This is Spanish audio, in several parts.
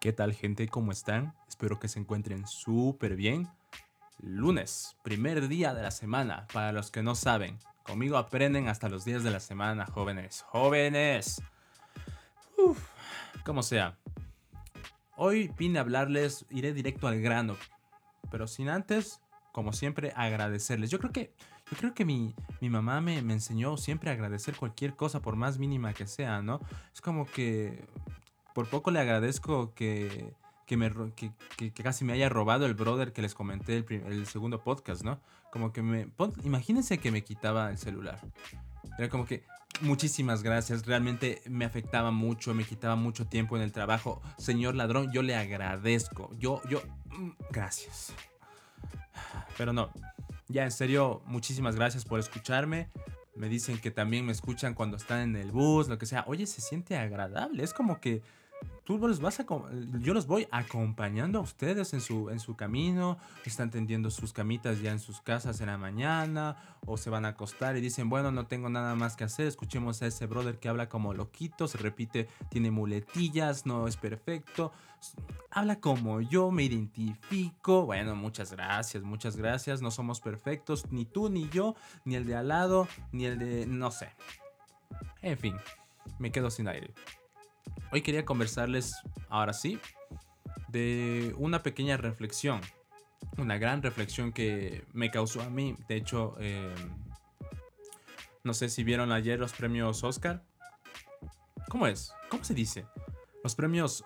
¿Qué tal gente? ¿Cómo están? Espero que se encuentren súper bien. Lunes, primer día de la semana. Para los que no saben, conmigo aprenden hasta los días de la semana, jóvenes. ¡Jóvenes! Como sea. Hoy vine a hablarles, iré directo al grano. Pero sin antes, como siempre, agradecerles. Yo creo que, yo creo que mi, mi mamá me, me enseñó siempre a agradecer cualquier cosa, por más mínima que sea, ¿no? Es como que por poco le agradezco que, que, me, casi me haya robado el brother que les comenté el, el segundo podcast, ¿no? Como que me... imagínense que me quitaba el celular. Era como que, muchísimas gracias, realmente me afectaba mucho, me quitaba mucho tiempo en el trabajo. Señor ladrón, yo le agradezco. Yo, yo, mm, gracias. Pero no, ya en serio, muchísimas gracias por escucharme. Me dicen que también me escuchan cuando están en el bus, lo que sea. Oye, se siente agradable. Es como que tú los vas a, yo los voy acompañando a ustedes en su, en su camino, están tendiendo sus camitas ya en sus casas en la mañana o se van a acostar y dicen, bueno, no tengo nada más que hacer, escuchemos a ese brother que habla como loquito, se repite, tiene muletillas, no es perfecto, habla como yo, me identifico, bueno, muchas gracias, muchas gracias, no somos perfectos, ni tú, ni yo, ni el de al lado, ni el de, no sé. En fin, me quedo sin aire. Hoy quería conversarles, ahora sí, de una pequeña reflexión. Una gran reflexión que me causó a mí. De hecho, eh, no sé si vieron ayer los premios Oscar. ¿Cómo es? ¿Cómo se dice? Los premios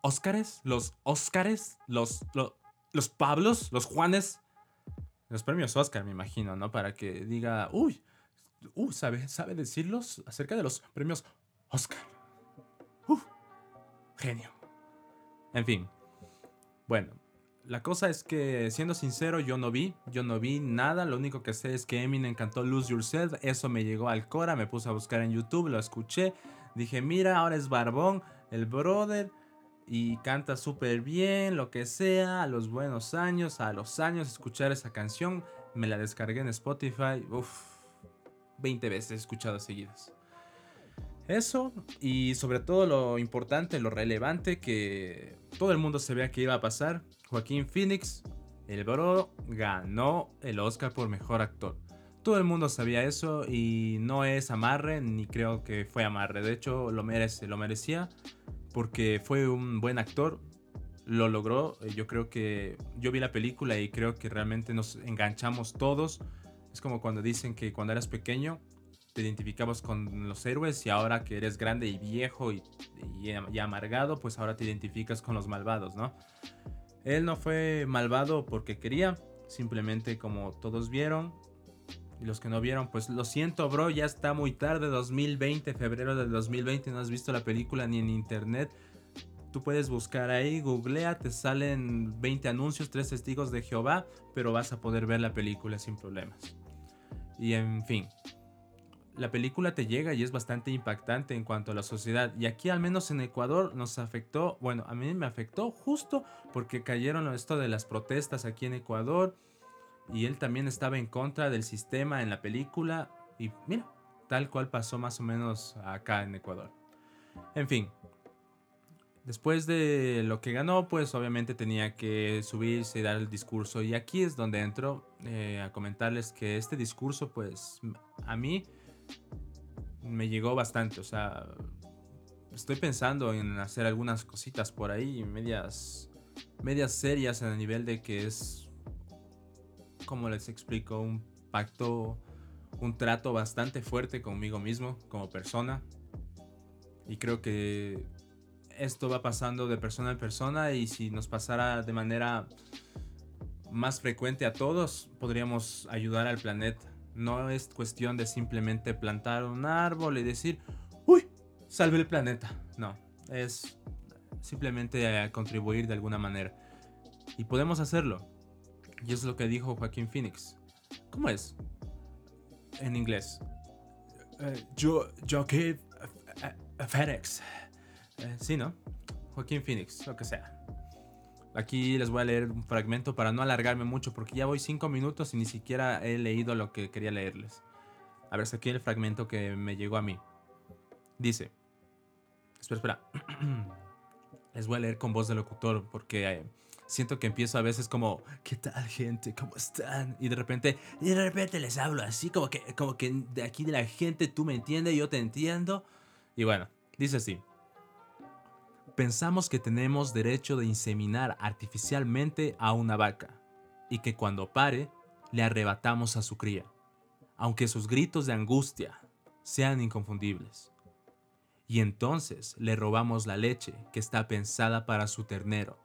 Oscars, los Oscars, los, los, los Pablos, los Juanes. Los premios Oscar, me imagino, ¿no? Para que diga, uy, uh, ¿sabe, sabe decirlos acerca de los premios Oscar. Genio. En fin. Bueno, la cosa es que, siendo sincero, yo no vi, yo no vi nada. Lo único que sé es que Eminem cantó Lose Yourself. Eso me llegó al Cora, me puse a buscar en YouTube, lo escuché. Dije, mira, ahora es Barbón, el brother. Y canta súper bien, lo que sea. A los buenos años, a los años, escuchar esa canción. Me la descargué en Spotify. Uf, 20 veces he escuchado seguidas. Eso y sobre todo lo importante, lo relevante que todo el mundo se vea que iba a pasar. Joaquín Phoenix, el bro, ganó el Oscar por mejor actor. Todo el mundo sabía eso y no es amarre, ni creo que fue amarre. De hecho, lo merece, lo merecía porque fue un buen actor. Lo logró. Yo creo que yo vi la película y creo que realmente nos enganchamos todos. Es como cuando dicen que cuando eras pequeño te identificabas con los héroes y ahora que eres grande y viejo y, y, amargado, pues ahora te identificas con los malvados, ¿no? Él no fue malvado porque quería, simplemente como todos vieron. Y los que no vieron, pues lo siento, bro, ya está muy tarde, 2020, febrero del 2020, no has visto la película ni en internet. Tú puedes buscar ahí, googlea, te salen 20 anuncios, 3 testigos de Jehová, pero vas a poder ver la película sin problemas. Y en fin, la película te llega y es bastante impactante en cuanto a la sociedad. Y aquí al menos en Ecuador nos afectó, bueno, a mí me afectó justo porque cayeron esto de las protestas aquí en Ecuador. Y él también estaba en contra del sistema en la película. Y mira, tal cual pasó más o menos acá en Ecuador. En fin, después de lo que ganó, pues obviamente tenía que subirse y dar el discurso. Y aquí es donde entro eh, a comentarles que este discurso, pues a mí me llegó bastante. O sea, estoy pensando en hacer algunas cositas por ahí, medias, medias serias en el nivel de que es, como les explico, un pacto, un trato bastante fuerte conmigo mismo, como persona. Y creo que esto va pasando de persona en persona y si nos pasara de manera más frecuente a todos, podríamos ayudar al planeta no es cuestión de simplemente plantar un árbol y decir, uy, salve el planeta. No, es simplemente contribuir de alguna manera. Y podemos hacerlo. Y es lo que dijo Joaquín Phoenix. ¿Cómo es? En inglés. Uh, yo, Joaquín Phoenix. Eh, sí, ¿no? Joaquín Phoenix, lo que sea. Aquí les voy a leer un fragmento para no alargarme mucho porque ya voy 5 minutos y ni siquiera he leído lo que quería leerles. A ver, aquí el fragmento que me llegó a mí. Dice, espera, espera. les voy a leer con voz de locutor porque eh, siento que empiezo a veces como, ¿qué tal gente? ¿Cómo están? Y de repente, y de repente les hablo así, como que, como que de aquí de la gente tú me entiendes, yo te entiendo. Y bueno, dice así. Pensamos que tenemos derecho de inseminar artificialmente a una vaca y que cuando pare le arrebatamos a su cría, aunque sus gritos de angustia sean inconfundibles. Y entonces le robamos la leche que está pensada para su ternero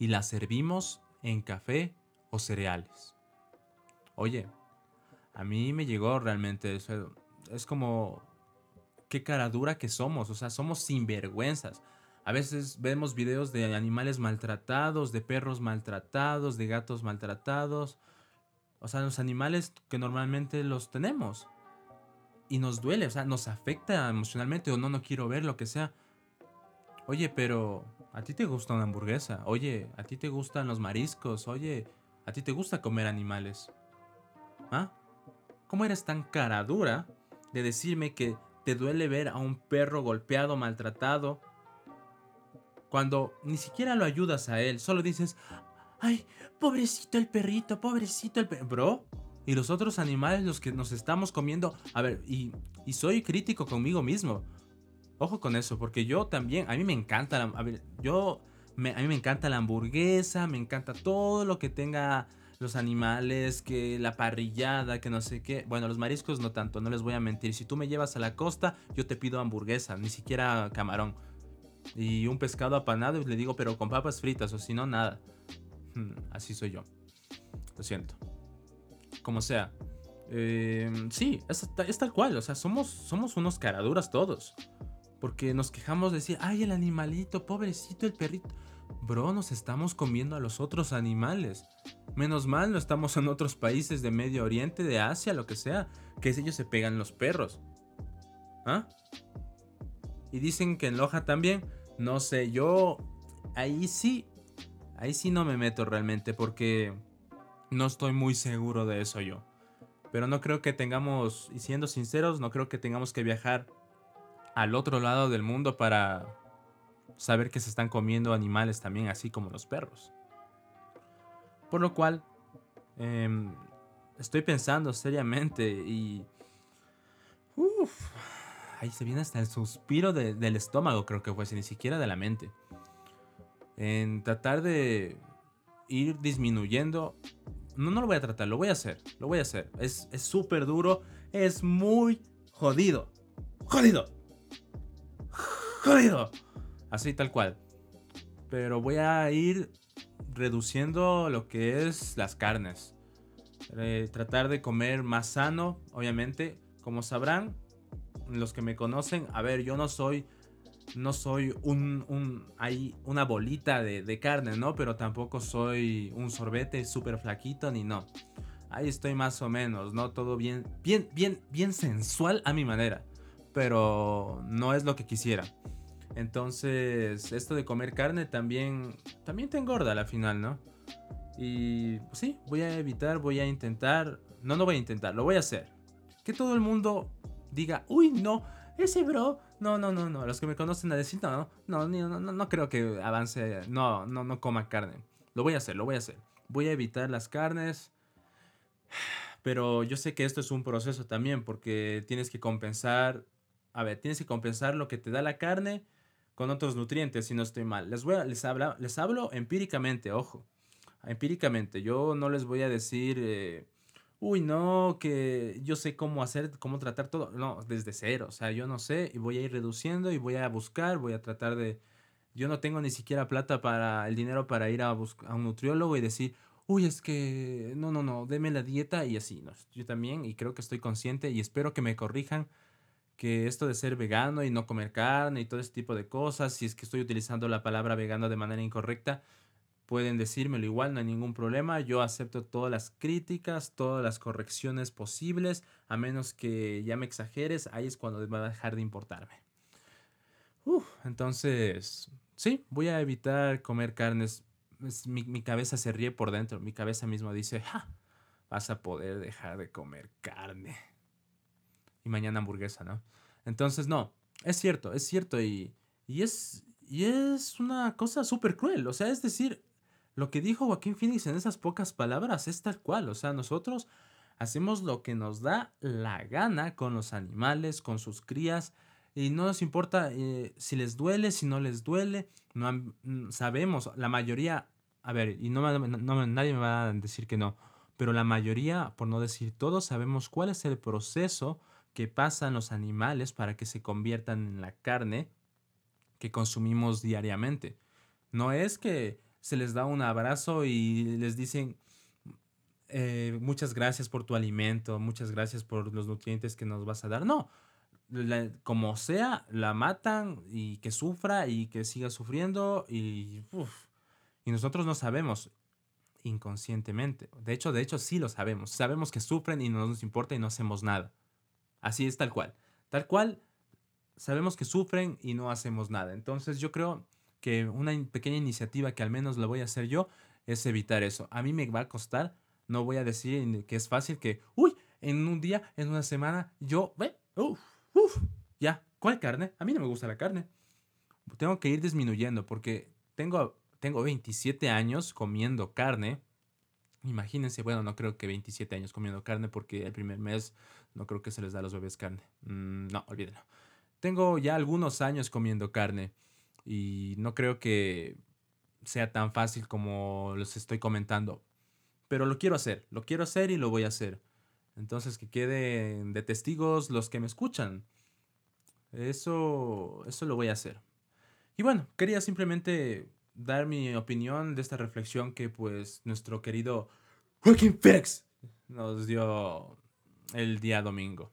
y la servimos en café o cereales. Oye, a mí me llegó realmente eso. Es como, qué cara dura que somos, o sea, somos sinvergüenzas. A veces vemos videos de animales maltratados, de perros maltratados, de gatos maltratados. O sea, los animales que normalmente los tenemos. Y nos duele, o sea, nos afecta emocionalmente o no, no quiero ver lo que sea. Oye, pero ¿a ti te gusta una hamburguesa? Oye, ¿a ti te gustan los mariscos? Oye, ¿a ti te gusta comer animales? ¿Ah? ¿Cómo eres tan cara dura de decirme que te duele ver a un perro golpeado, maltratado, cuando ni siquiera lo ayudas a él, solo dices, ay, pobrecito el perrito, pobrecito el perro. Bro, y los otros animales, los que nos estamos comiendo, a ver, y, soy crítico conmigo mismo. Ojo con eso, porque yo también, a mí me encanta, la, a ver, yo, a mí me encanta la hamburguesa, me encanta todo lo que tenga los animales, que la parrillada, que no sé qué. Bueno, los mariscos no tanto, no les voy a mentir. Si tú me llevas a la costa, yo te pido hamburguesa, ni siquiera camarón y un pescado apanado y le digo, pero con papas fritas o si no, nada. Hmm, así soy yo. Lo siento. Como sea. Eh, sí, es, tal cual. O sea, somos, somos unos caraduras todos. Porque nos quejamos de decir, ay, el animalito, pobrecito el perrito. Bro, nos estamos comiendo a los otros animales. Menos mal no estamos en otros países de Medio Oriente, de Asia, lo que sea, que ellos se pegan los perros. ¿Ah? Y dicen que en Loja también. No sé, yo ahí sí, ahí sí no me meto realmente porque no estoy muy seguro de eso yo. Pero no creo que tengamos, y siendo sinceros, no creo que tengamos que viajar al otro lado del mundo para saber que se están comiendo animales también, así como los perros. Por lo cual, em, estoy pensando seriamente y... Uf, ahí se viene hasta el suspiro del estómago, creo que fue, ni siquiera de la mente. En tratar de ir disminuyendo. No, no lo voy a tratar, lo voy a hacer, lo voy a hacer. Es súper duro, es muy jodido. Jodido. Jodido. Así tal cual. Pero voy a ir reduciendo lo que es las carnes. Eh, tratar de comer más sano, obviamente. Como sabrán, los que me conocen, a ver, yo no soy, no soy un, un hay una bolita de, carne, ¿no? Pero tampoco soy un sorbete súper flaquito, ni no. Ahí estoy más o menos, ¿no? Todo bien, bien, bien, bien sensual a mi manera. Pero no es lo que quisiera. Entonces, esto de comer carne también, también te engorda a la final, ¿no? Y pues sí, voy a evitar, voy a intentar. No, no voy a intentar, lo voy a hacer. Que todo el mundo diga, uy, no, ese bro, no, no, no, no, los que me conocen a decir, no, no, no, no, no creo que avance, no, no, no coma carne. Lo voy a hacer, lo voy a hacer. Voy a evitar las carnes. Pero yo sé que esto es un proceso también porque tienes que compensar, a ver, tienes que compensar lo que te da la carne con otros nutrientes, si no estoy mal. Les, voy a, les, habla, les hablo empíricamente, ojo, empíricamente. Yo no les voy a decir, eh, uy, no, que yo sé cómo hacer, cómo tratar todo. No, desde cero. O sea, yo no sé y voy a ir reduciendo y voy a buscar, voy a tratar de... Yo no tengo ni siquiera plata para el dinero para ir a, a un nutriólogo y decir, uy, es que no, no, no, deme la dieta y así. No, yo también y creo que estoy consciente y espero que me corrijan que esto de ser vegano y no comer carne y todo ese tipo de cosas, si es que estoy utilizando la palabra vegano de manera incorrecta, Pueden decírmelo igual, no hay ningún problema. Yo acepto todas las críticas, todas las correcciones posibles, a menos que ya me exageres, ahí es cuando va a dejar de importarme. entonces, sí, voy a evitar comer carnes. Mi, cabeza se ríe por dentro, mi cabeza misma dice, ja, vas a poder dejar de comer carne. Y mañana hamburguesa, ¿no? Entonces, no, es cierto, es cierto y, y es, Y es una cosa súper cruel. O sea, es decir, lo que dijo Joaquín Phoenix en esas pocas palabras es tal cual. O sea, nosotros hacemos lo que nos da la gana con los animales, con sus crías. Y no nos importa eh, si les duele, si no les duele. No, mm, sabemos, la mayoría, a ver, y no, nadie me va a decir que no, pero la mayoría, por no decir todos, sabemos cuál es el proceso que pasan los animales para que se conviertan en la carne que consumimos diariamente. No es que se les da un abrazo y les dicen eh, muchas gracias por tu alimento, muchas gracias por los nutrientes que nos vas a dar. No, como sea, la matan y que sufra y que siga sufriendo y, y nosotros no sabemos inconscientemente. De hecho, de hecho sí lo sabemos. Sabemos que sufren y no nos importa y no hacemos nada. Así es tal cual. Tal cual sabemos que sufren y no hacemos nada. Entonces yo creo que una pequeña iniciativa que al menos la voy a hacer yo es evitar eso. A mí me va a costar, no voy a decir que es fácil que, uy, en un día, en una semana, yo, ve, uff, uff, ya, ¿cuál carne? A mí no me gusta la carne. Tengo que ir disminuyendo porque tengo, tengo 27 años comiendo carne. Imagínense, bueno, no creo que 27 años comiendo carne porque el primer mes no creo que se les da a los bebés carne. Mm, no, olvídenlo. Tengo ya algunos años comiendo carne y no creo que sea tan fácil como les estoy comentando. Pero lo quiero hacer, lo quiero hacer y lo voy a hacer. Entonces que queden de testigos los que me escuchan. Eso, eso lo voy a hacer. Y bueno, quería simplemente dar mi opinión de esta reflexión que pues nuestro querido Joaquín Félix nos dio el día domingo.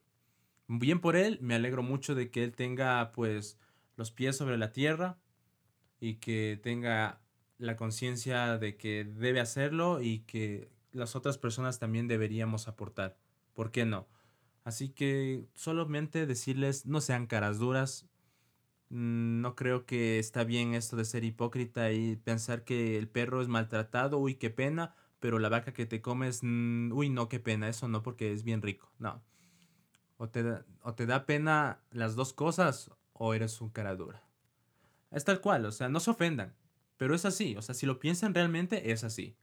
Bien por él, me alegro mucho de que él tenga pues los pies sobre la tierra y que tenga la conciencia de que debe hacerlo y que las otras personas también deberíamos aportar. ¿Por qué no? Así que solamente decirles no sean caras duras. Mm, no creo que está bien esto de ser hipócrita y pensar que el perro es maltratado, uy, qué pena, pero la vaca que te comes, mm, uy, no, qué pena, eso no porque es bien rico. No. O te, o te da pena las dos cosas o eres un cara dura. Es tal cual, o sea, no se ofendan, pero es así, o sea, si lo piensan realmente, es así.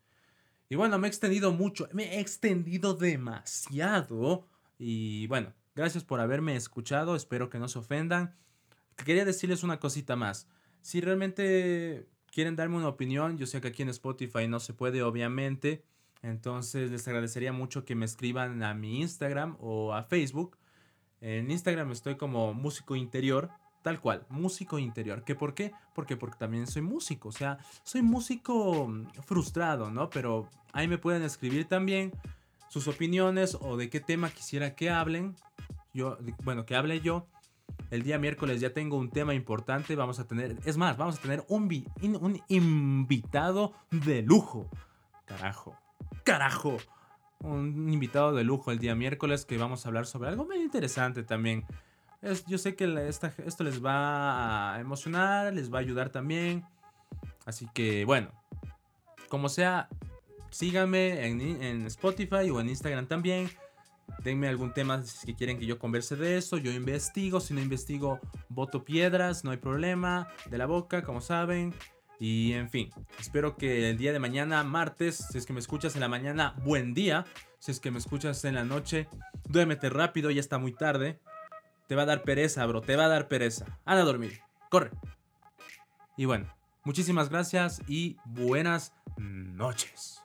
Y bueno, me he extendido mucho, me he extendido demasiado. Y bueno, gracias por haberme escuchado, espero que no se ofendan. Quería decirles una cosita más. Si realmente quieren darme una opinión, yo sé que aquí en Spotify no se puede, obviamente. Entonces les agradecería mucho que me escriban a mi Instagram o a Facebook. En Instagram estoy como músico interior, tal cual, músico interior. ¿Qué por qué? Porque, porque también soy músico, o sea, soy músico mm, frustrado, ¿no? Pero ahí me pueden escribir también sus opiniones o de qué tema quisiera que hablen. Yo, bueno, que hable yo. El día miércoles ya tengo un tema importante. Vamos a tener, es más, vamos a tener un, un invitado de lujo. Carajo, carajo. Un invitado de lujo el día miércoles que vamos a hablar sobre algo muy interesante también. Es, yo sé que esto les va a emocionar, les va a ayudar también. Así que bueno, como sea, síganme en, en Spotify o en Instagram también denme algún tema si quieren que yo converse de eso. Yo investigo, si no investigo, voto piedras, no hay problema. De la boca, como saben. Y en fin, espero que el día de mañana, martes, si es que me escuchas en la mañana, buen día. Si es que me escuchas en la noche, duérmete rápido, ya está muy tarde. Te va a dar pereza, bro, te va a dar pereza. Anda a dormir, corre. Y bueno, muchísimas gracias y buenas noches.